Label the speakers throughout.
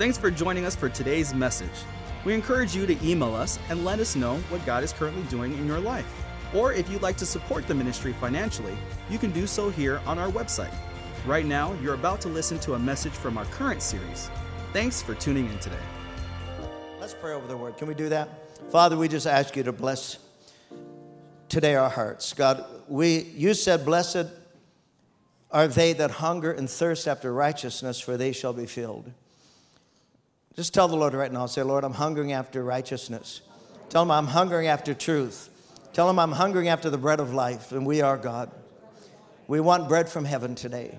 Speaker 1: Thanks for joining us for today's message. We encourage you to email us and let us know what God is currently doing in your life. Or if you'd like to support the ministry financially, you can do so here on our website. Right now, you're about to listen to a message from our current series. Thanks for tuning in today.
Speaker 2: Let's pray over the word. Can we do that? Father, we just ask you to bless today our hearts. God, we you said, Blessed are they that hunger and thirst after righteousness, for they shall be filled. Just tell the Lord right now, say, Lord, I'm hungering after righteousness. Tell him I'm hungering after truth. Tell him I'm hungering after the bread of life, and we are God. We want bread from heaven today.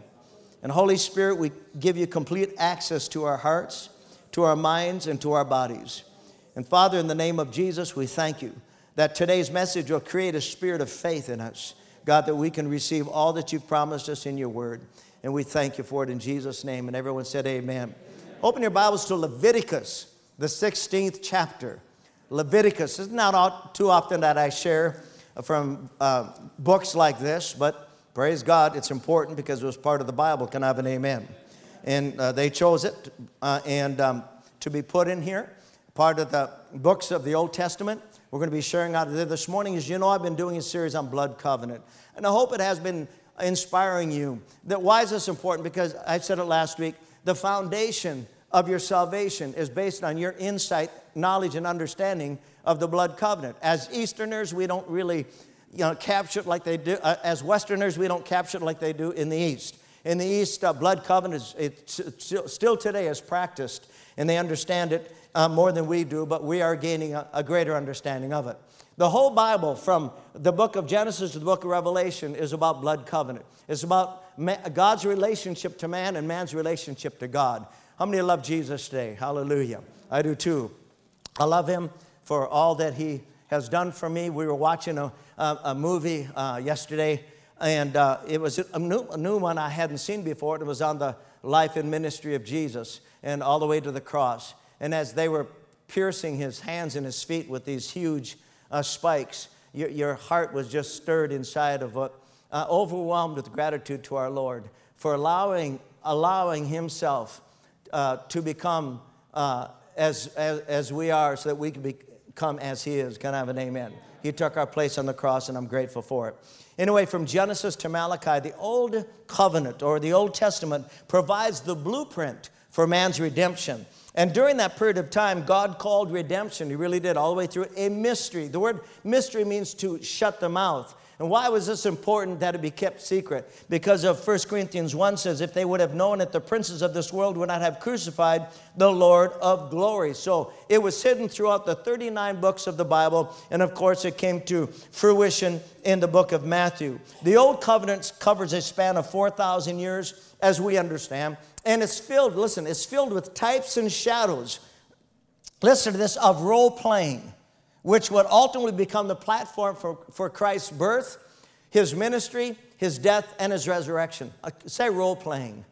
Speaker 2: And Holy Spirit, we give you complete access to our hearts, to our minds, and to our bodies. And Father, in the name of Jesus, we thank you that today's message will create a spirit of faith in us. God, that we can receive all that you've promised us in your word. And we thank you for it in Jesus' name. And everyone said, Amen. Open your Bibles to Leviticus, the 16th chapter. Leviticus. It's not too often that I share from uh, books like this, but praise God, it's important because it was part of the Bible. Can I have an amen? And uh, they chose it uh, and um, to be put in here, part of the books of the Old Testament. We're going to be sharing out of there this morning. As you know, I've been doing a series on blood covenant, and I hope it has been inspiring you. That why is this important? Because I said it last week. The foundation of your salvation is based on your insight, knowledge, and understanding of the blood covenant. As Easterners, we don't really you know, capture it like they do. Uh, as Westerners, we don't capture it like they do in the East. In the East, uh, blood covenant is still today is practiced, and they understand it uh, more than we do, but we are gaining a, a greater understanding of it. The whole Bible, from the book of Genesis to the book of Revelation, is about blood covenant. It's about God's relationship to man and man's relationship to God. How many love Jesus today? Hallelujah. I do too. I love him for all that he has done for me. We were watching a, a, a movie uh, yesterday, and uh, it was a new, a new one I hadn't seen before. It was on the life and ministry of Jesus and all the way to the cross. And as they were piercing his hands and his feet with these huge uh, spikes, your, your, heart was just stirred inside of what, uh, overwhelmed with gratitude to our Lord for allowing, allowing himself uh, to become uh, as, as, as, we are so that we can become as He is. Can I have an amen? He took our place on the cross, and I'm grateful for it. Anyway, from Genesis to Malachi, the Old Covenant or the Old Testament provides the blueprint for man's redemption. And during that period of time, God called redemption, He really did, all the way through, a mystery. The word mystery means to shut the mouth. And why was this important that it be kept secret? Because of 1 Corinthians 1 says, if they would have known it, the princes of this world would not have crucified the Lord of glory. So it was hidden throughout the 39 books of the Bible. And of course, it came to fruition in the book of Matthew. The Old Covenant covers a span of 4,000 years, as we understand. And it's filled, listen, it's filled with types and shadows. Listen to this of role playing which would ultimately become the platform for, for Christ's birth, his ministry, his death, and his resurrection. Uh, say role playing,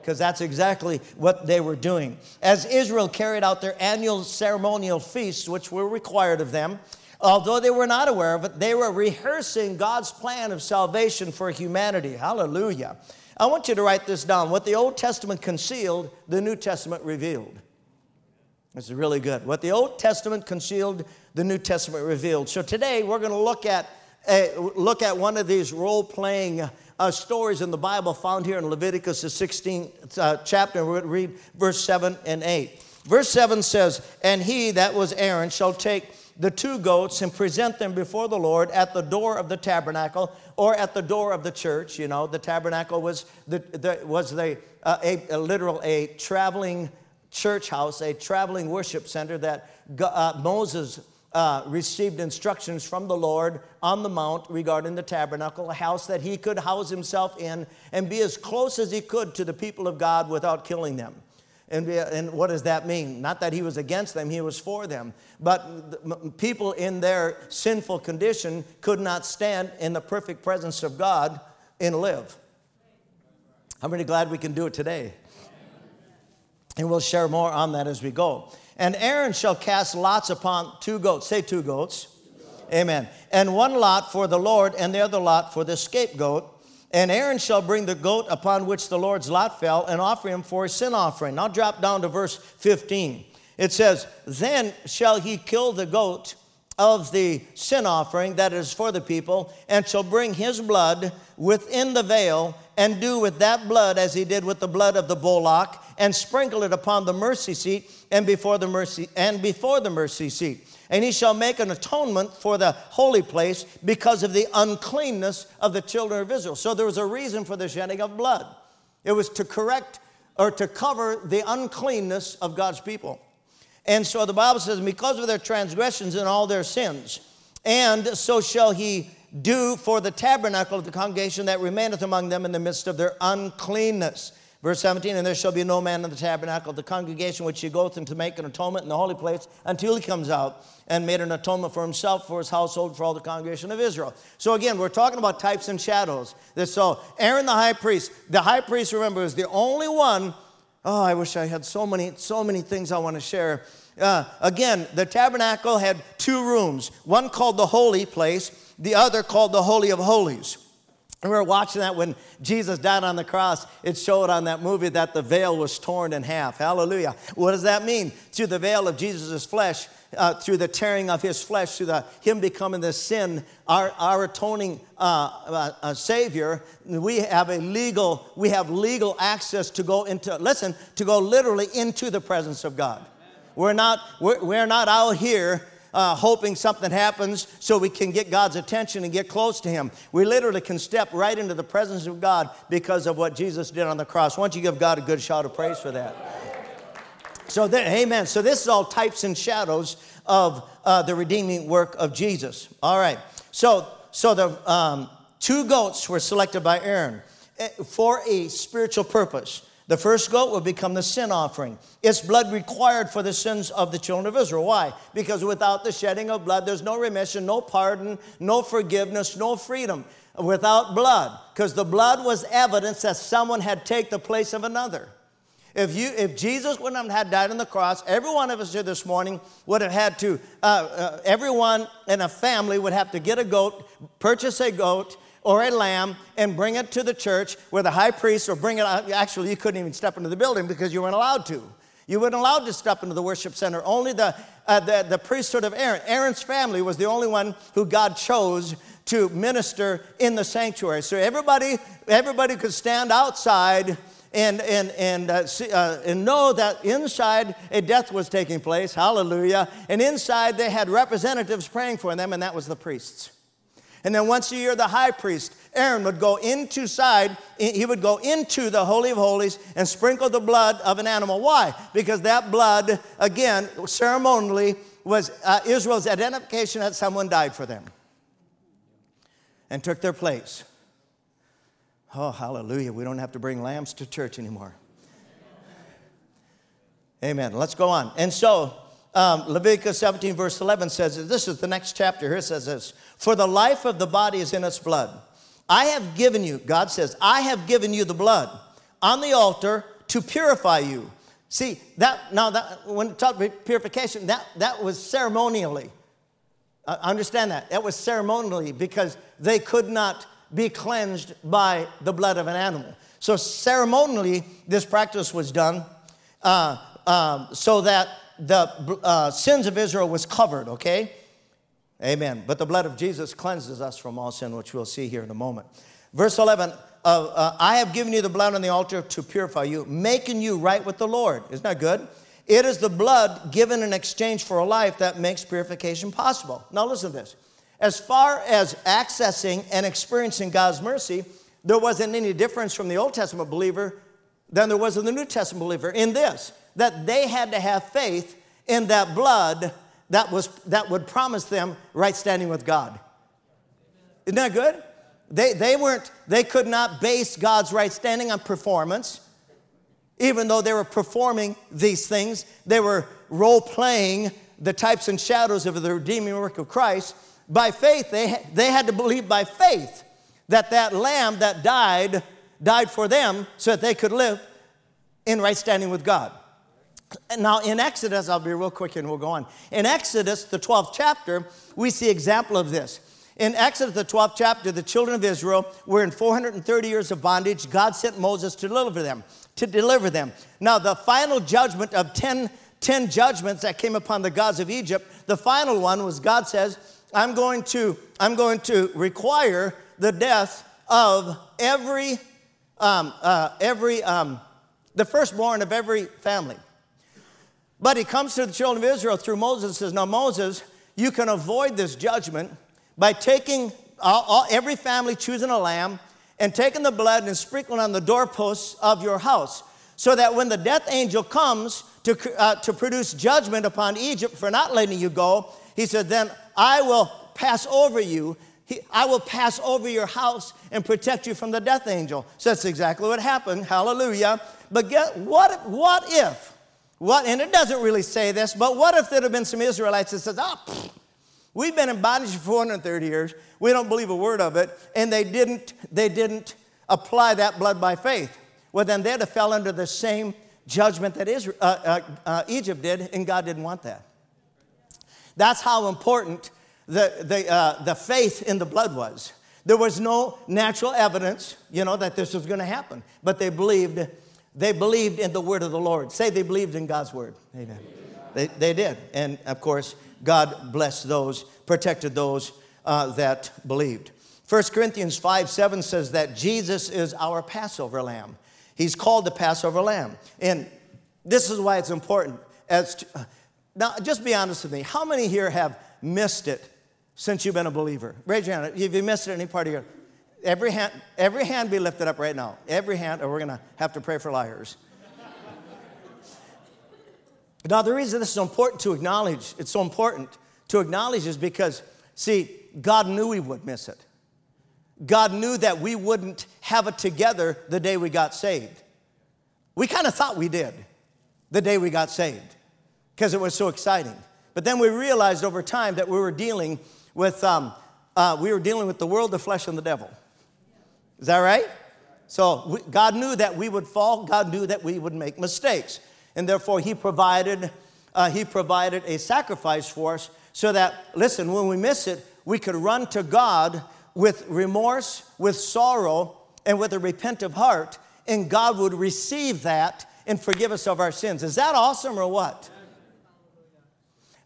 Speaker 2: because that's exactly what they were doing. As Israel carried out their annual ceremonial feasts, which were required of them, although they were not aware of it, they were rehearsing God's plan of salvation for humanity. Hallelujah. I want you to write this down. What the Old Testament concealed, the New Testament revealed. This is really good. What the Old Testament concealed, the New Testament revealed. So today we're going to look at uh, look at one of these role playing uh, stories in the Bible found here in Leviticus the 16th uh, chapter. We're going to read verse 7 and 8. Verse 7 says, "And he that was Aaron shall take the two goats and present them before the Lord at the door of the tabernacle or at the door of the church. You know, the tabernacle was the, the was the uh, a, a literal a traveling church house, a traveling worship center that uh, Moses uh, received instructions from the Lord on the mount regarding the tabernacle, a house that he could house himself in and be as close as he could to the people of God without killing them. And, and what does that mean? Not that he was against them, he was for them. But people in their sinful condition could not stand in the perfect presence of God and live. How many glad we can do it today? And we'll share more on that as we go. And Aaron shall cast lots upon two goats. Say two goats. Amen. And one lot for the Lord, and the other lot for the scapegoat. And Aaron shall bring the goat upon which the Lord's lot fell and offer him for a sin offering. Now drop down to verse 15. It says, Then shall he kill the goat of the sin offering that is for the people, and shall bring his blood within the veil, and do with that blood as he did with the blood of the bullock, and sprinkle it upon the mercy seat and before the mercy and before the mercy seat. And he shall make an atonement for the holy place because of the uncleanness of the children of Israel. So there was a reason for the shedding of blood. It was to correct or to cover the uncleanness of God's people. And so the Bible says, because of their transgressions and all their sins, and so shall he do for the tabernacle of the congregation that remaineth among them in the midst of their uncleanness. Verse 17, and there shall be no man in the tabernacle of the congregation which he goeth in to make an atonement in the holy place until he comes out and made an atonement for himself, for his household, for all the congregation of Israel. So again, we're talking about types and shadows. So Aaron the high priest, the high priest, remember, is the only one. Oh, I wish I had so many, so many things I want to share. Uh, again, the tabernacle had two rooms, one called the holy place, the other called the Holy of Holies. And we were watching that when Jesus died on the cross. It showed on that movie that the veil was torn in half. Hallelujah. What does that mean? Through the veil of Jesus' flesh, uh, through the tearing of his flesh, through the, him becoming the sin, our, our atoning uh, uh, uh Savior, we have a legal, we have legal access to go into, listen, to go literally into the presence of God. We're not, we're, we're not out here uh, hoping something happens so we can get God's attention and get close to Him. We literally can step right into the presence of God because of what Jesus did on the cross. Why don't you give God a good shout of praise for that? So, there, amen. So, this is all types and shadows of uh, the redeeming work of Jesus. All right. So, so the um, two goats were selected by Aaron eh, for a spiritual purpose. The first goat will become the sin offering. It's blood required for the sins of the children of Israel. Why? Because without the shedding of blood, there's no remission, no pardon, no forgiveness, no freedom. Without blood, because the blood was evidence that someone had taken the place of another. If, you, if Jesus wouldn't have died on the cross, every one of us here this morning would have had to, uh, uh, everyone in a family would have to get a goat, purchase a goat, or a lamb and bring it to the church where the high priest or bring it out. Actually, you couldn't even step into the building because you weren't allowed to. You weren't allowed to step into the worship center. Only the, uh, the, the priesthood of Aaron. Aaron's family was the only one who God chose to minister in the sanctuary. So everybody, everybody could stand outside and, and, and, uh, see, uh, and know that inside a death was taking place. Hallelujah. And inside they had representatives praying for them, and that was the priests. And then once a year, the high priest, Aaron, would go into side, he would go into the Holy of Holies and sprinkle the blood of an animal. Why? Because that blood, again, ceremonially, was uh, Israel's identification that someone died for them and took their place. Oh, hallelujah. We don't have to bring lambs to church anymore. Amen. Let's go on. And so, um, Leviticus 17, verse 11 says, this is the next chapter here, it says this For the life of the body is in its blood. I have given you, God says, I have given you the blood on the altar to purify you. See, that now that when it talked about purification, that, that was ceremonially. Uh, understand that. That was ceremonially because they could not be cleansed by the blood of an animal. So ceremonially, this practice was done uh, um, so that the uh, sins of Israel was covered, okay? Amen. But the blood of Jesus cleanses us from all sin, which we'll see here in a moment. Verse 11 uh, uh, I have given you the blood on the altar to purify you, making you right with the Lord. Isn't that good? It is the blood given in exchange for a life that makes purification possible. Now, listen to this. As far as accessing and experiencing God's mercy, there wasn't any difference from the Old Testament believer than there was in the New Testament believer in this that they had to have faith in that blood that, was, that would promise them right standing with God. Isn't that good? They, they weren't, they could not base God's right standing on performance. Even though they were performing these things, they were role playing the types and shadows of the redeeming work of Christ. By faith, they, they had to believe by faith that that lamb that died, died for them so that they could live in right standing with God. Now, in Exodus, I'll be real quick and we'll go on. In Exodus, the 12th chapter, we see example of this. In Exodus, the 12th chapter, the children of Israel were in 430 years of bondage. God sent Moses to deliver them, to deliver them. Now, the final judgment of 10, 10 judgments that came upon the gods of Egypt, the final one was God says, I'm going to, I'm going to require the death of every, um, uh, every, um, the firstborn of every family. But he comes to the children of Israel through Moses and says, Now, Moses, you can avoid this judgment by taking all, all, every family choosing a lamb and taking the blood and sprinkling on the doorposts of your house, so that when the death angel comes to, uh, to produce judgment upon Egypt for not letting you go, he said, Then I will pass over you. He, I will pass over your house and protect you from the death angel. So that's exactly what happened. Hallelujah. But get, what, what if, what, and it doesn't really say this, but what if there had been some Israelites that says, oh, We've been in bondage for 430 years. We don't believe a word of it. And they didn't, they didn't apply that blood by faith. Well, then they'd have fell under the same judgment that Israel, uh, uh, uh, Egypt did, and God didn't want that. That's how important the, the, uh, the faith in the blood was. There was no natural evidence, you know, that this was going to happen, but they believed, they believed in the word of the Lord. Say they believed in God's word. Amen. They, they did. And of course, God blessed those, protected those uh, that believed. 1 Corinthians 5 7 says that Jesus is our Passover lamb. He's called the Passover lamb. And this is why it's important. As to, now, just be honest with me. How many here have missed it since you've been a believer? Raise your hand. Have you missed it any part of your every hand, every hand be lifted up right now. Every hand, or we're gonna have to pray for liars. Now, the reason this is so important to acknowledge, it's so important to acknowledge is because, see, God knew we would miss it. God knew that we wouldn't have it together the day we got saved. We kind of thought we did the day we got saved because it was so exciting. But then we realized over time that we were dealing with, um, uh, we were dealing with the world, the flesh, and the devil. Is that right? So we, God knew that we would fall. God knew that we would make mistakes and therefore he provided uh, he provided a sacrifice for us so that listen when we miss it we could run to god with remorse with sorrow and with a repentant heart and god would receive that and forgive us of our sins is that awesome or what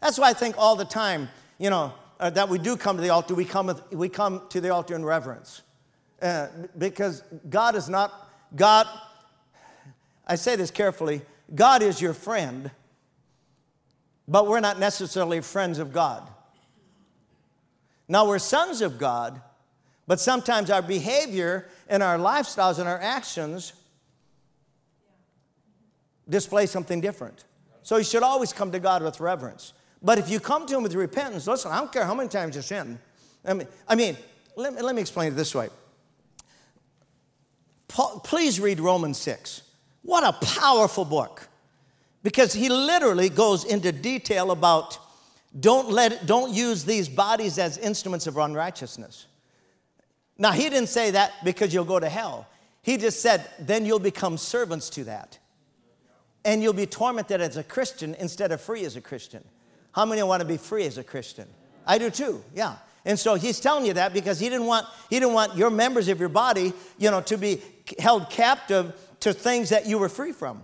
Speaker 2: that's why i think all the time you know uh, that we do come to the altar we come, with, we come to the altar in reverence uh, because god is not god i say this carefully God is your friend, but we're not necessarily friends of God. Now, we're sons of God, but sometimes our behavior and our lifestyles and our actions display something different. So you should always come to God with reverence. But if you come to Him with repentance, listen, I don't care how many times you sin. I mean, I mean let, me, let me explain it this way. Paul, please read Romans 6. What a powerful book. Because he literally goes into detail about don't let don't use these bodies as instruments of unrighteousness. Now he didn't say that because you'll go to hell. He just said then you'll become servants to that. And you'll be tormented as a Christian instead of free as a Christian. How many want to be free as a Christian? I do too. Yeah. And so he's telling you that because he didn't want he didn't want your members of your body, you know, to be held captive to things that you were free from.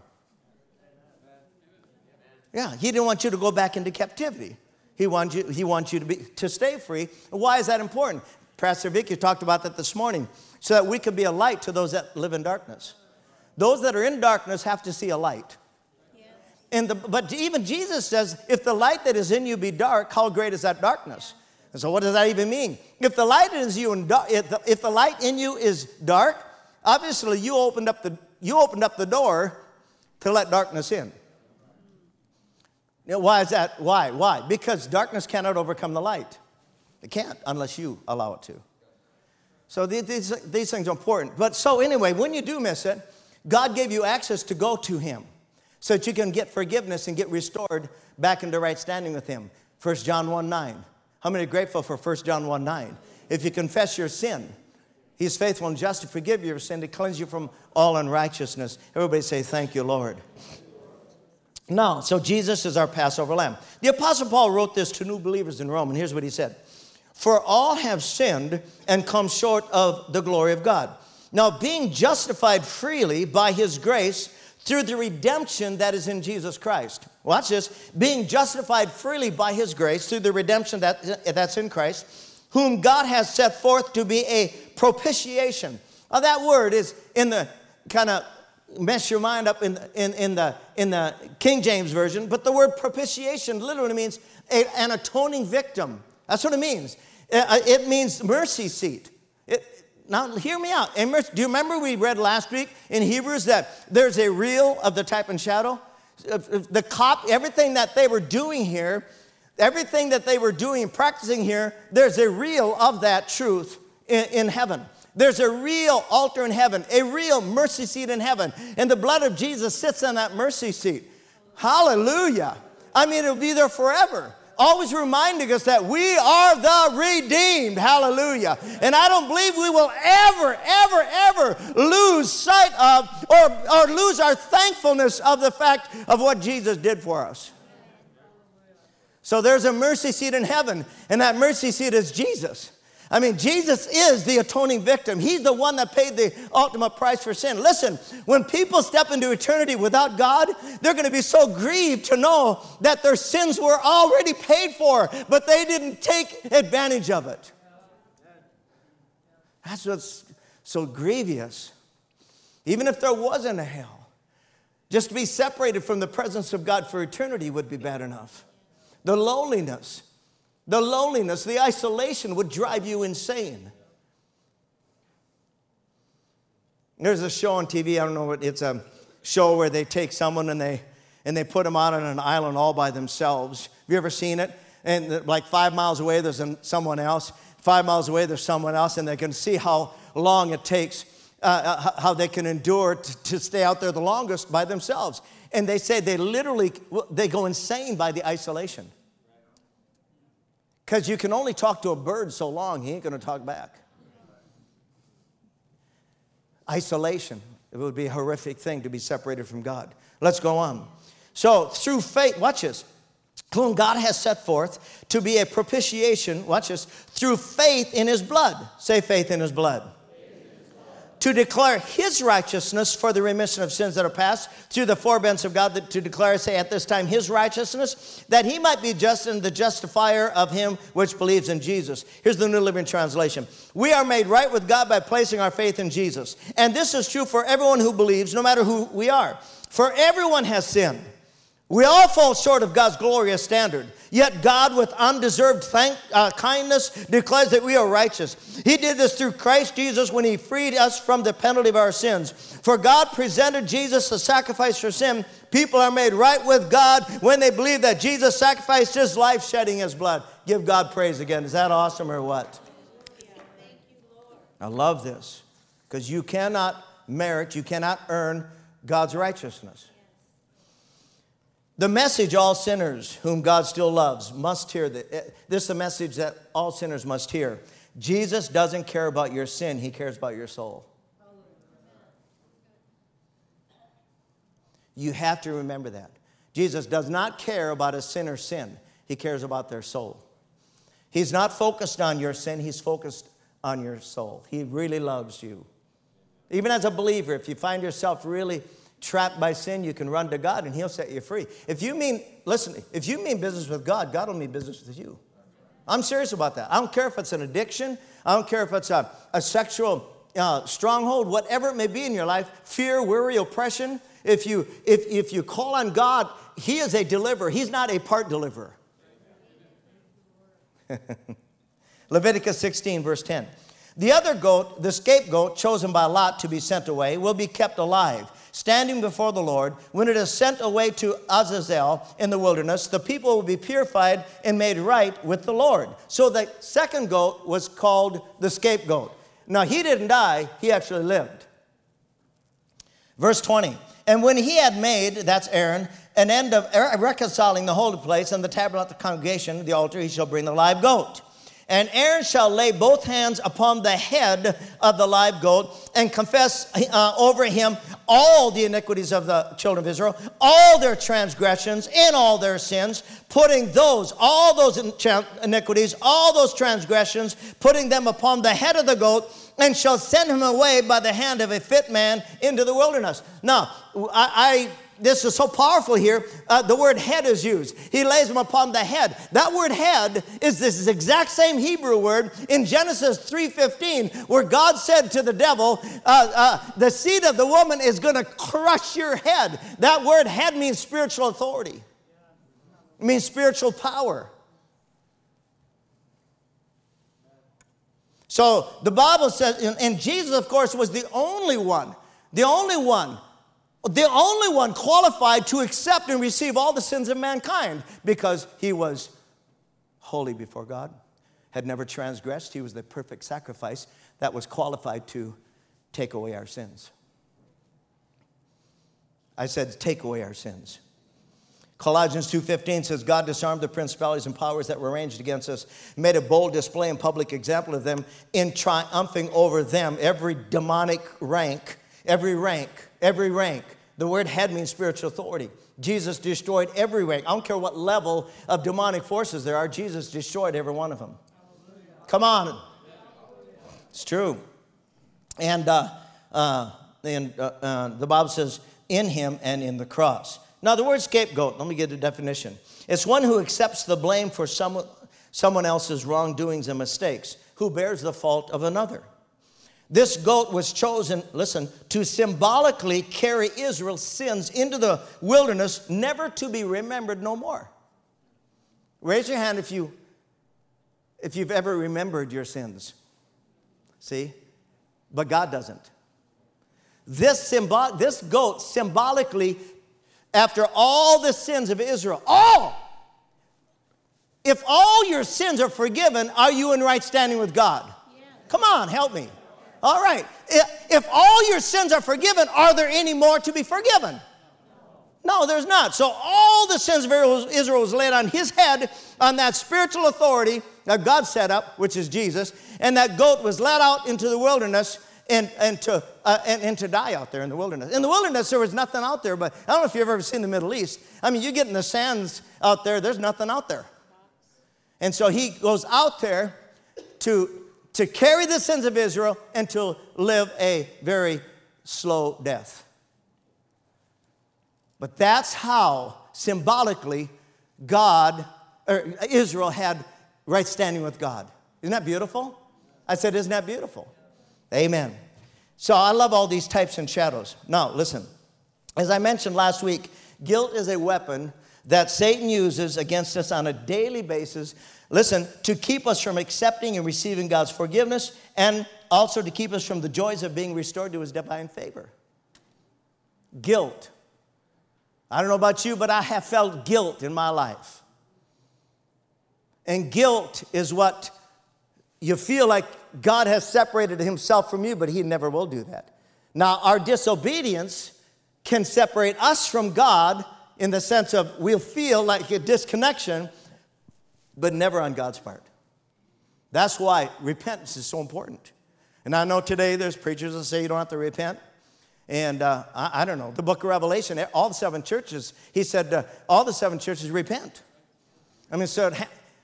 Speaker 2: Yeah, he didn't want you to go back into captivity. He wants you, he wants you to, be, to stay free. Why is that important? Pastor Vicky talked about that this morning, so that we could be a light to those that live in darkness. Those that are in darkness have to see a light. And the, but even Jesus says, if the light that is in you be dark, how great is that darkness? And so, what does that even mean? If the light is you in if the, if the light in you is dark, obviously you opened up the you opened up the door to let darkness in. Now, why is that? Why? Why? Because darkness cannot overcome the light. It can't unless you allow it to. So these, these things are important. But so anyway, when you do miss it, God gave you access to go to Him so that you can get forgiveness and get restored back into right standing with Him. 1 John 1 9. How many are grateful for 1 John 1 9? If you confess your sin, He's faithful and just to forgive your sin, to cleanse you from all unrighteousness. Everybody say, Thank you, Lord. Now, so Jesus is our Passover lamb. The Apostle Paul wrote this to new believers in Rome, and here's what he said For all have sinned and come short of the glory of God. Now, being justified freely by his grace through the redemption that is in Jesus Christ. Watch this. Being justified freely by his grace through the redemption that, that's in Christ, whom God has set forth to be a propitiation. Now, that word is in the kind of mess your mind up in, in, in, the, in the King James Version, but the word propitiation literally means a, an atoning victim. That's what it means. It, uh, it means mercy seat. It, now, hear me out. Do you remember we read last week in Hebrews that there's a real of the type and shadow? Uh, uh, the cop, everything that they were doing here, everything that they were doing and practicing here, there's a real of that truth in, in heaven. There's a real altar in heaven, a real mercy seat in heaven. And the blood of Jesus sits on that mercy seat. Hallelujah. I mean, it'll be there forever. Always reminding us that we are the redeemed. Hallelujah. And I don't believe we will ever, ever, ever lose sight of or, or lose our thankfulness of the fact of what Jesus did for us. So there's a mercy seat in heaven, and that mercy seat is Jesus. I mean, Jesus is the atoning victim. He's the one that paid the ultimate price for sin. Listen, when people step into eternity without God, they're going to be so grieved to know that their sins were already paid for, but they didn't take advantage of it. That's what's so grievous. Even if there wasn't a hell, just to be separated from the presence of God for eternity would be bad enough. The loneliness, the loneliness, the isolation would drive you insane. There's a show on TV, I don't know what it's a show where they take someone and they and they put them out on an island all by themselves. Have you ever seen it? And like five miles away, there's someone else. Five miles away, there's someone else, and they can see how long it takes, uh, uh how they can endure to stay out there the longest by themselves. And they say they literally they go insane by the isolation. Because you can only talk to a bird so long, he ain't going to talk back. Isolation. It would be a horrific thing to be separated from God. Let's go on. So, through faith, watch this, whom God has set forth to be a propitiation, watch this, through faith in his blood. Say faith in his blood to declare his righteousness for the remission of sins that are past through the forbearance of God, to declare, say, at this time, his righteousness, that he might be just and the justifier of him which believes in Jesus. Here's the New Living Translation. We are made right with God by placing our faith in Jesus. And this is true for everyone who believes, no matter who we are. For everyone has sinned we all fall short of God's glorious standard. Yet God, with undeserved thank, uh, kindness, declares that we are righteous. He did this through Christ Jesus when He freed us from the penalty of our sins. For God presented Jesus a sacrifice for sin. People are made right with God when they believe that Jesus sacrificed His life, shedding His blood. Give God praise again. Is that awesome or what? I love this because you cannot merit, you cannot earn God's righteousness. The message all sinners whom God still loves must hear. Eh, this is the message that all sinners must hear. Jesus doesn't care about your sin, he cares about your soul. You have to remember that. Jesus does not care about a sinner's sin, he cares about their soul. He's not focused on your sin, he's focused on your soul. He really loves you. Even as a believer, if you find yourself really trapped by sin, you can run to God and He'll set you free. If you mean, listen, if you mean business with God, God will mean business with you. I'm serious about that. I don't care if it's an addiction, I don't care if it's a, a sexual uh, stronghold, whatever it may be in your life, fear, worry, oppression. If you, if, if you call on God, He is a deliverer, He's not a part deliverer. Leviticus 16, verse 10. The other goat, the scapegoat chosen by Lot to be sent away, will be kept alive standing before the Lord, when it is sent away to Azazel in the wilderness, the people will be purified and made right with the Lord. So the second goat was called the scapegoat. Now he didn't die, he actually lived. Verse 20. And when he had made, that's Aaron, an end of reconciling the holy place and the tabernacle of the congregation, the altar, he shall bring the live goat And Aaron shall lay both hands upon the head of the live goat and confess uh, over him all the iniquities of the children of Israel, all their transgressions and all their sins, putting those, all those iniquities, all those transgressions, putting them upon the head of the goat, and shall send him away by the hand of a fit man into the wilderness. Now, I, I this is so powerful here. Uh, the word head is used. He lays them upon the head. That word head is this exact same Hebrew word in Genesis 3:15, where God said to the devil, uh, uh, "The seed of the woman is going to crush your head." That word head means spiritual authority. It means spiritual power. So the Bible says, and Jesus, of course, was the only one, the only one the only one qualified to accept and receive all the sins of mankind because he was holy before God, had never transgressed. He was the perfect sacrifice that was qualified to take away our sins. I said, take away our sins. Colossians 2:15 says God disarmed the principalities and powers that were ranged against us, made a bold display and public example of them in triumphing over them every demonic rank, every rank, every rank the word head means spiritual authority. Jesus destroyed every rank. I don't care what level of demonic forces there are, Jesus destroyed every one of them. Come on. It's true. And, uh, uh, and uh, uh, the Bible says, in him and in the cross. Now, the word scapegoat, let me get a definition. It's one who accepts the blame for someone, someone else's wrongdoings and mistakes, who bears the fault of another. This goat was chosen, listen, to symbolically carry Israel's sins into the wilderness, never to be remembered no more. Raise your hand if you if you've ever remembered your sins. See? But God doesn't. This symbol this goat symbolically after all the sins of Israel, all if all your sins are forgiven, are you in right standing with God? Come on, help me. All right. If all your sins are forgiven, are there any more to be forgiven? No, there's not. So all the sins of Israel was laid on his head on that spiritual authority that God set up, which is Jesus, and that goat was led out into the wilderness and, and, to, uh, and, and to die out there in the wilderness. In the wilderness, there was nothing out there, but I don't know if you've ever seen the Middle East. I mean, you get in the sands out there, there's nothing out there. And so he goes out there to to carry the sins of Israel and to live a very slow death. But that's how symbolically God or Israel had right standing with God. Isn't that beautiful? I said, Isn't that beautiful? Amen. So I love all these types and shadows. Now, listen. As I mentioned last week, guilt is a weapon that Satan uses against us on a daily basis listen, to keep us from accepting and receiving God's forgiveness and also to keep us from the joys of being restored to his divine favor. Guilt. I don't know about you, but I have felt guilt in my life. And guilt is what you feel like God has separated himself from you, but he never will do that. Now, our disobedience can separate us from God in the sense of we'll feel like a disconnection but never on God's part. That's why repentance is so important. And I know today there's preachers that say you don't have to repent. And uh, I, I, don't know, the book of Revelation, all the seven churches, he said, uh, all the seven churches repent. I mean, so,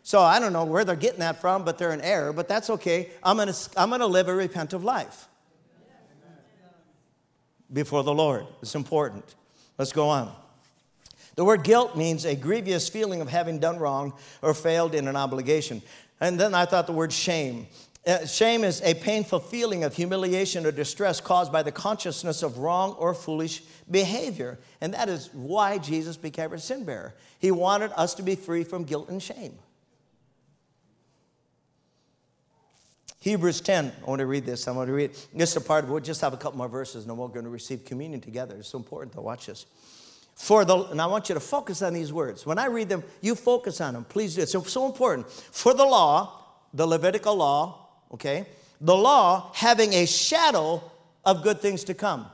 Speaker 2: so I don't know where they're getting that from, but they're in error, but that's okay. I'm gonna, I'm gonna live a repentant life before the Lord. It's important. Let's go on. The word guilt means a grievous feeling of having done wrong or failed in an obligation. And then I thought the word shame. Uh, shame is a painful feeling of humiliation or distress caused by the consciousness of wrong or foolish behavior. And that is why Jesus became a sin bearer. He wanted us to be free from guilt and shame. Hebrews 10, I want to read this. I want to read this is a part of it. We'll just have a couple more verses and then we're going to receive communion together. It's so important to watch this. For the, and I want you to focus on these words. When I read them, you focus on them. Please do. It's so, so important. For the law, the Levitical law, okay, the law having a shadow of good things to come.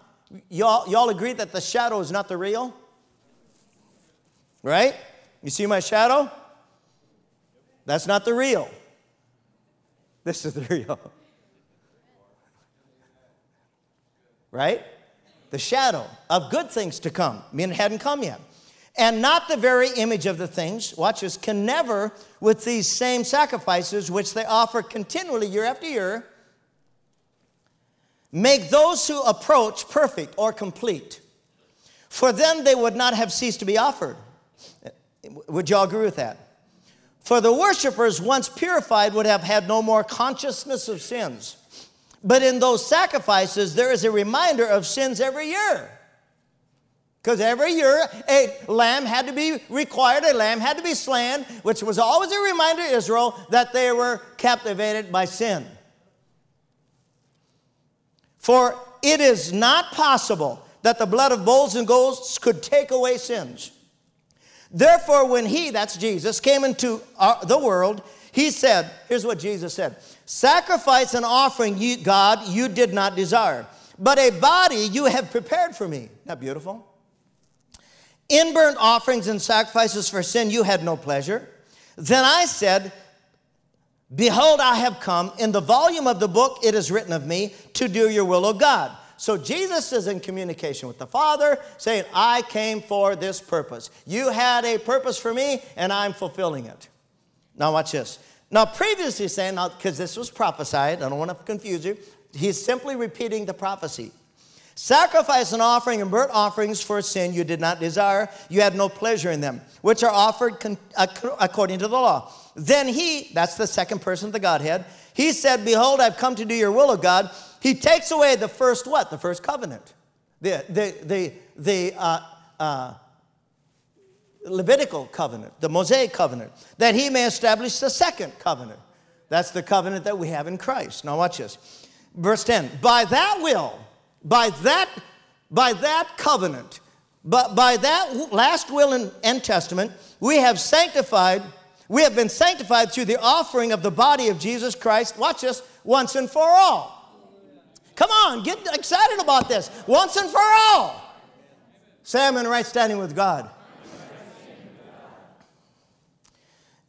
Speaker 2: Y'all, y'all agree that the shadow is not the real? Right? You see my shadow? That's not the real. This is the real. Right? The shadow of good things to come. I mean, it hadn't come yet. And not the very image of the things, watch this, can never, with these same sacrifices which they offer continually year after year, make those who approach perfect or complete. For then they would not have ceased to be offered. Would y'all agree with that? For the worshippers, once purified, would have had no more consciousness of sins. But in those sacrifices, there is a reminder of sins every year. Because every year a lamb had to be required, a lamb had to be slain, which was always a reminder to Israel that they were captivated by sin. For it is not possible that the blood of bulls and goats could take away sins. Therefore, when he, that's Jesus, came into our, the world, he said, here's what Jesus said Sacrifice and offering, you, God, you did not desire, but a body you have prepared for me. Isn't that beautiful? In burnt offerings and sacrifices for sin, you had no pleasure. Then I said, Behold, I have come. In the volume of the book, it is written of me to do your will, O God. So Jesus is in communication with the Father, saying, I came for this purpose. You had a purpose for me, and I'm fulfilling it. Now, watch this. Now, previously saying, now, because this was prophesied, I don't want to confuse you, he's simply repeating the prophecy. Sacrifice and offering and burnt offerings for sin you did not desire, you had no pleasure in them, which are offered con- according to the law. Then he, that's the second person of the Godhead, he said, Behold, I've come to do your will, O God. He takes away the first what? The first covenant. The, the, the, the uh, uh, Levitical covenant, the Mosaic covenant, that he may establish the second covenant. That's the covenant that we have in Christ. Now watch this. Verse 10. By that will, by that, by that covenant, but by that last will and, and testament, we have sanctified, we have been sanctified through the offering of the body of Jesus Christ, watch this, once and for all. Come on, get excited about this. Once and for all. I'm right standing with God.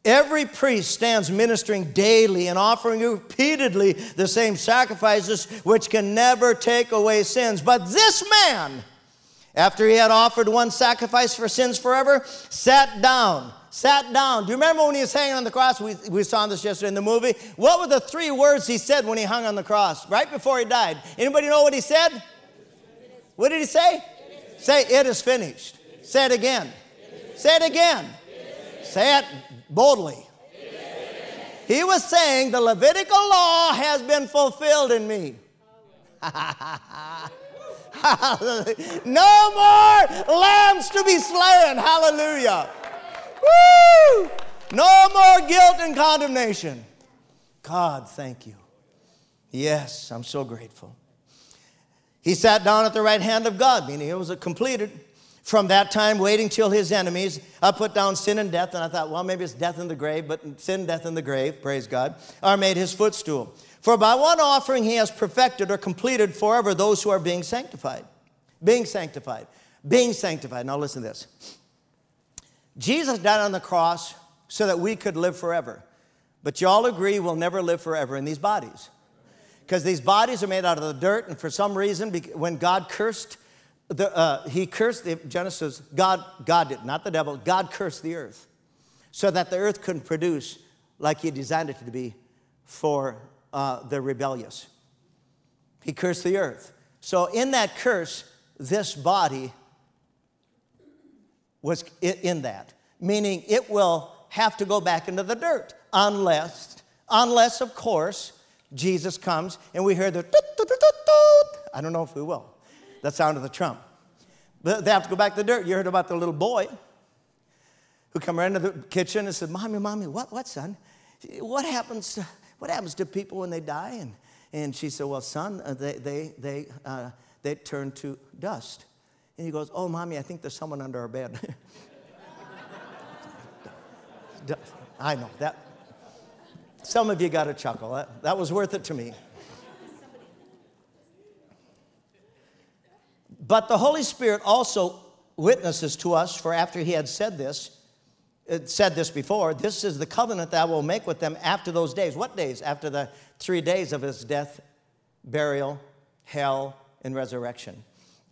Speaker 2: Every priest stands ministering daily and offering repeatedly the same sacrifices which can never take away sins. But this man, after he had offered one sacrifice for sins forever, sat down. Sat down. Do you remember when he was hanging on the cross? We, we saw this yesterday in the movie. What were the three words he said when he hung on the cross, right before he died? Anybody know what he said? What did he say? Say, it is finished. Say it again. Say it again. Say it boldly. He was saying, The Levitical law has been fulfilled in me. no more lambs to be slain. Hallelujah. Woo! No more guilt and condemnation. God, thank you. Yes, I'm so grateful. He sat down at the right hand of God, meaning it was a completed. From that time, waiting till his enemies, I put down sin and death, and I thought, well, maybe it's death in the grave, but sin, death in the grave, praise God, are made his footstool. For by one offering he has perfected or completed forever those who are being sanctified. Being sanctified. Being sanctified. Now listen to this. Jesus died on the cross so that we could live forever. But y'all agree we'll never live forever in these bodies. Because these bodies are made out of the dirt, and for some reason, when God cursed the, uh, he cursed the Genesis, God, God did, not the devil, God cursed the earth so that the earth couldn't produce like he designed it to be for uh, the rebellious. He cursed the earth. So in that curse, this body was in that, meaning it will have to go back into the dirt unless, unless of course, Jesus comes and we hear the I don't know if we will the sound of the trump. But they have to go back to the dirt. You heard about the little boy who come around to the kitchen and said, Mommy, Mommy, what, what, son? What happens to, what happens to people when they die? And, and she said, Well, son, uh, they, they, they, uh, they turn to dust. And he goes, Oh, Mommy, I think there's someone under our bed. I know that. Some of you got a chuckle. That, that was worth it to me. But the Holy Spirit also witnesses to us, for after he had said this, it said this before, this is the covenant that I will make with them after those days. What days? After the three days of his death, burial, hell, and resurrection.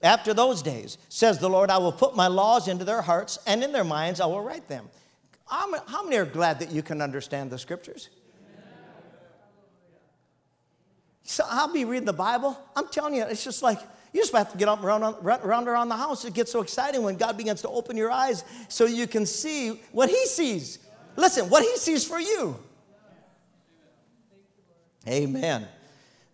Speaker 2: After those days, says the Lord, I will put my laws into their hearts, and in their minds I will write them. How many are glad that you can understand the scriptures? So I'll be reading the Bible. I'm telling you, it's just like you just have to get up and run, run, around the house. It gets so exciting when God begins to open your eyes so you can see what He sees. Listen, what He sees for you. Amen.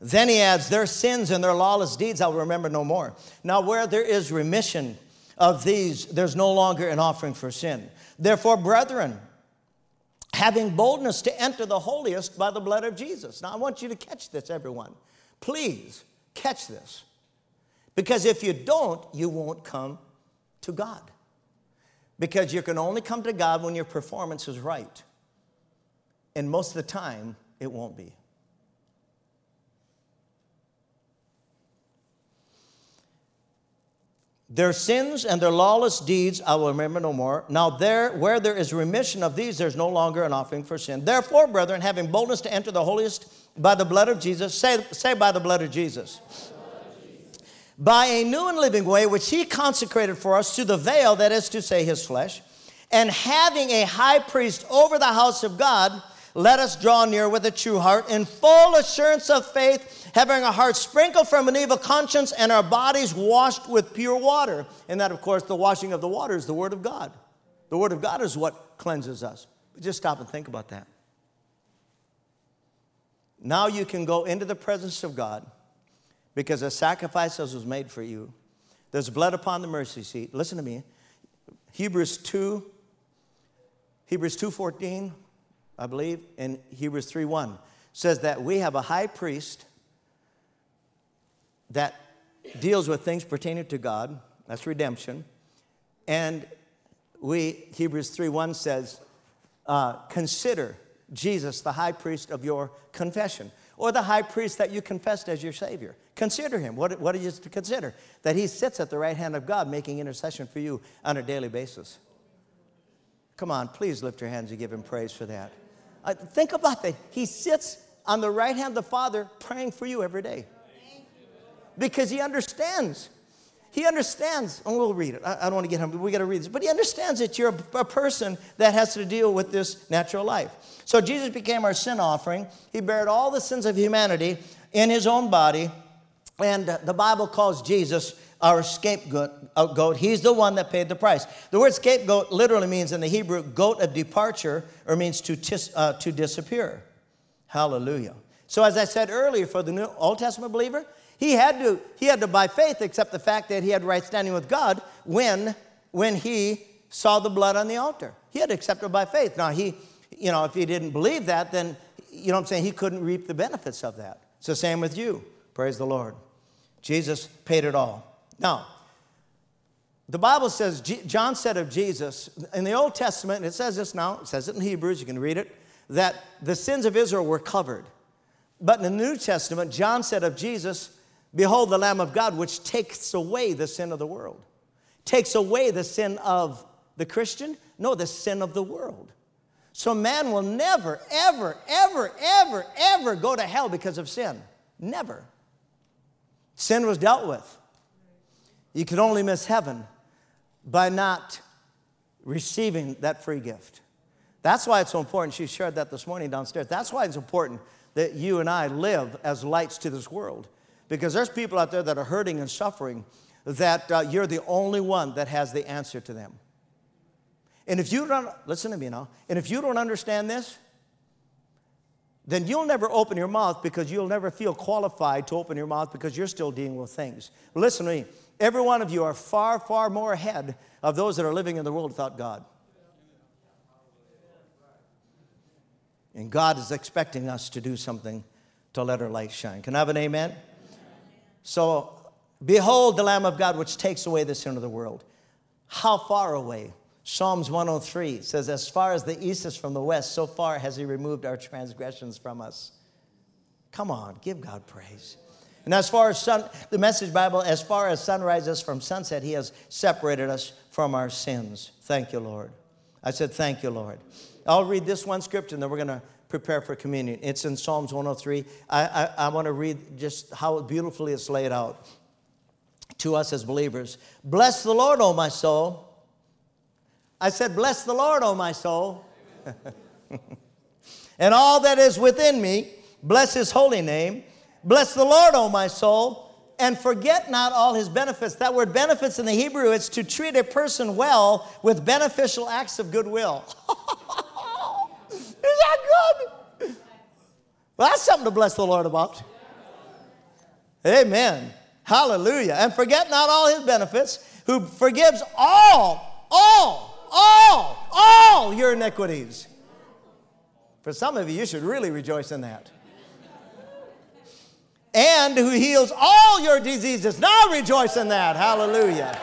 Speaker 2: Then he adds, Their sins and their lawless deeds I'll remember no more. Now, where there is remission of these, there's no longer an offering for sin. Therefore, brethren, having boldness to enter the holiest by the blood of Jesus. Now, I want you to catch this, everyone. Please catch this. Because if you don't, you won't come to God. Because you can only come to God when your performance is right. And most of the time, it won't be. Their sins and their lawless deeds I will remember no more. Now, there, where there is remission of these, there's no longer an offering for sin. Therefore, brethren, having boldness to enter the holiest by the blood of Jesus, say, say by the blood of Jesus. By a new and living way, which he consecrated for us to the veil, that is to say, his flesh, and having a high priest over the house of God, let us draw near with a true heart in full assurance of faith, having our hearts sprinkled from an evil conscience and our bodies washed with pure water. And that, of course, the washing of the water is the Word of God. The Word of God is what cleanses us. Just stop and think about that. Now you can go into the presence of God because a sacrifice was made for you. There's blood upon the mercy seat. Listen to me. Hebrews 2, Hebrews 2.14 I believe, and Hebrews 3:1 says that we have a high priest that deals with things pertaining to God. That's redemption. And we, Hebrews 3:1 says, uh, consider Jesus the high priest of your confession, or the high priest that you confessed as your Savior. Consider him. What, what is to consider? That he sits at the right hand of God making intercession for you on a daily basis. Come on, please lift your hands and give him praise for that. Uh, think about that. He sits on the right hand of the Father praying for you every day because he understands. He understands, and we'll read it. I, I don't want to get him, but we got to read this. But he understands that you're a, a person that has to deal with this natural life. So Jesus became our sin offering. He bared all the sins of humanity in his own body. And the Bible calls Jesus our scapegoat. Uh. He's the one that paid the price. The word scapegoat literally means in the Hebrew, goat of departure, or means to, tis, uh, to disappear. Hallelujah. So, as I said earlier, for the New Old Testament believer, he had to, he had to by faith accept the fact that he had right standing with God when, when he saw the blood on the altar. He had to accept it by faith. Now, he, you know, if he didn't believe that, then, you know what I'm saying, he couldn't reap the benefits of that. It's the same with you. Praise the Lord. Jesus paid it all. Now, the Bible says, John said of Jesus, in the Old Testament, it says this now, it says it in Hebrews, you can read it, that the sins of Israel were covered. But in the New Testament, John said of Jesus, Behold the Lamb of God, which takes away the sin of the world. Takes away the sin of the Christian? No, the sin of the world. So man will never, ever, ever, ever, ever go to hell because of sin. Never. Sin was dealt with. You can only miss heaven by not receiving that free gift. That's why it's so important. She shared that this morning downstairs. That's why it's important that you and I live as lights to this world. Because there's people out there that are hurting and suffering that uh, you're the only one that has the answer to them. And if you don't, listen to me now, and if you don't understand this, then you'll never open your mouth because you'll never feel qualified to open your mouth because you're still dealing with things. Listen to me. Every one of you are far, far more ahead of those that are living in the world without God. And God is expecting us to do something to let our light shine. Can I have an amen? amen? So, behold the Lamb of God which takes away the sin of the world. How far away? Psalms 103 says, As far as the east is from the west, so far has He removed our transgressions from us. Come on, give God praise. And as far as sun, the message Bible, as far as sun rises from sunset, He has separated us from our sins. Thank you, Lord. I said, Thank you, Lord. I'll read this one scripture and then we're going to prepare for communion. It's in Psalms 103. I, I, I want to read just how beautifully it's laid out to us as believers. Bless the Lord, O my soul. I said, Bless the Lord, O my soul. and all that is within me, bless his holy name. Bless the Lord, O my soul and forget not all his benefits. That word benefits in the Hebrew, it's to treat a person well with beneficial acts of goodwill. Is that good? Well, that's something to bless the Lord about. Amen. Hallelujah. And forget not all his benefits, who forgives all, all, all, all your iniquities. For some of you, you should really rejoice in that and who heals all your diseases. Now rejoice in that. Hallelujah.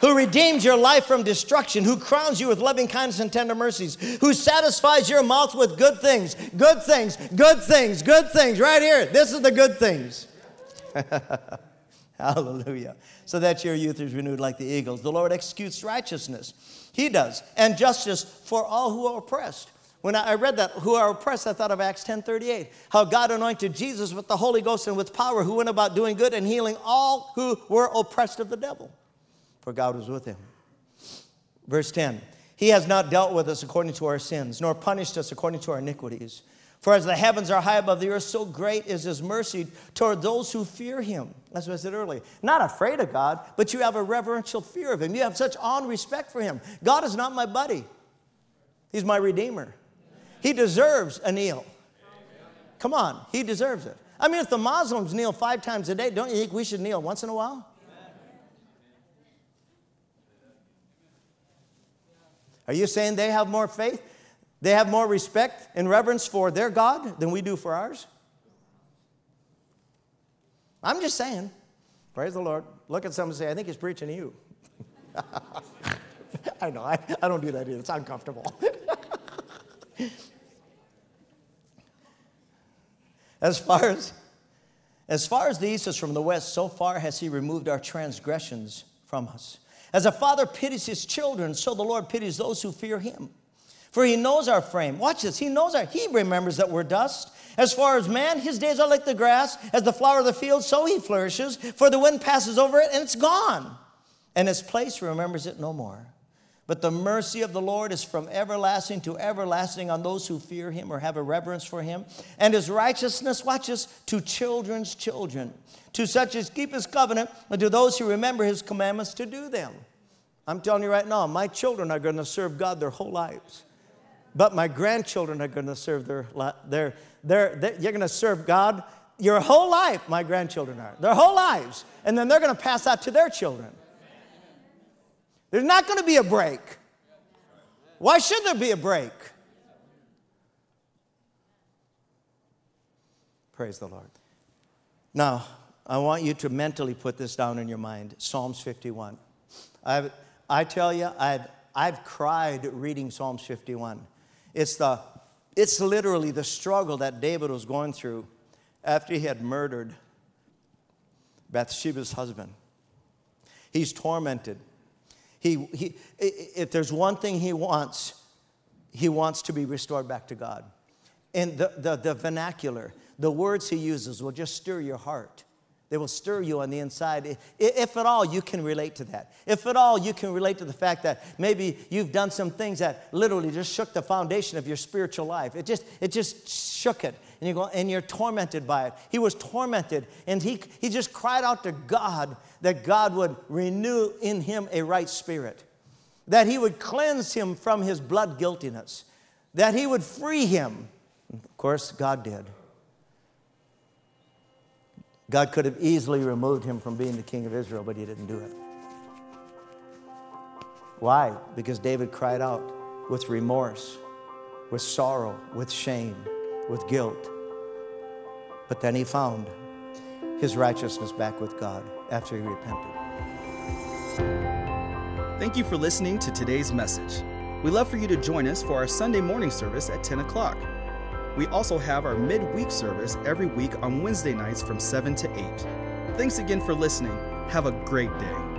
Speaker 2: Who redeems your life from destruction, who crowns you with loving kindness and tender mercies, who satisfies your mouth with good things, good things, good things, good things. Right here. This is the good things. Hallelujah. So that your youth is renewed like the eagles. The Lord executes righteousness. He does, and justice for all who are oppressed. When I read that, who are oppressed, I thought of Acts 10:38. How God anointed Jesus with the Holy Ghost and with power, who went about doing good and healing all who were oppressed of the devil. For God was with him. Verse 10. He has not dealt with us according to our sins, nor punished us according to our iniquities. For as the heavens are high above the earth, so great is his mercy toward those who fear him. That's what I said earlier. Not afraid of God, but you have a reverential fear of him. You have such awe and respect for him. God is not my buddy, he's my redeemer. He deserves a kneel. Come on, he deserves it. I mean, if the Muslims kneel five times a day, don't you think we should kneel once in a while? Are you saying they have more faith? They have more respect and reverence for their God than we do for ours? I'm just saying. Praise the Lord. Look at someone and say, I think he's preaching to you. I know, I, I don't do that either. It's uncomfortable. As far as, as far as the east is from the west, so far has he removed our transgressions from us. As a father pities his children, so the Lord pities those who fear him. For he knows our frame. Watch this. He knows our, he remembers that we're dust. As far as man, his days are like the grass, as the flower of the field, so he flourishes. For the wind passes over it and it's gone, and his place remembers it no more. But the mercy of the Lord is from everlasting to everlasting on those who fear him or have a reverence for him. And his righteousness, watch this, to children's children, to such as keep his covenant, and to those who remember his commandments to do them. I'm telling you right now, my children are going to serve God their whole lives. But my grandchildren are going to serve their, their, their, their you're going to serve God your whole life, my grandchildren are, their whole lives. And then they're going to pass that to their children. There's not going to be a break. Why should there be a break? Praise the Lord. Now, I want you to mentally put this down in your mind Psalms 51. I've, I tell you, I've, I've cried reading Psalms 51. It's, the, it's literally the struggle that David was going through after he had murdered Bathsheba's husband. He's tormented. He, he, if there's one thing he wants, he wants to be restored back to God. And the, the, the vernacular, the words he uses will just stir your heart. They will stir you on the inside. If at all you can relate to that. If at all you can relate to the fact that maybe you've done some things that literally just shook the foundation of your spiritual life. It just, it just shook it. And, you go, and you're tormented by it. He was tormented and he, he just cried out to God that God would renew in him a right spirit, that he would cleanse him from his blood guiltiness, that he would free him. Of course, God did. God could have easily removed him from being the king of Israel, but he didn't do it. Why? Because David cried out with remorse, with sorrow, with shame, with guilt. But then he found his righteousness back with God after he repented.
Speaker 1: Thank you for listening to today's message. We'd love for you to join us for our Sunday morning service at 10 o'clock. We also have our midweek service every week on Wednesday nights from 7 to 8. Thanks again for listening. Have a great day.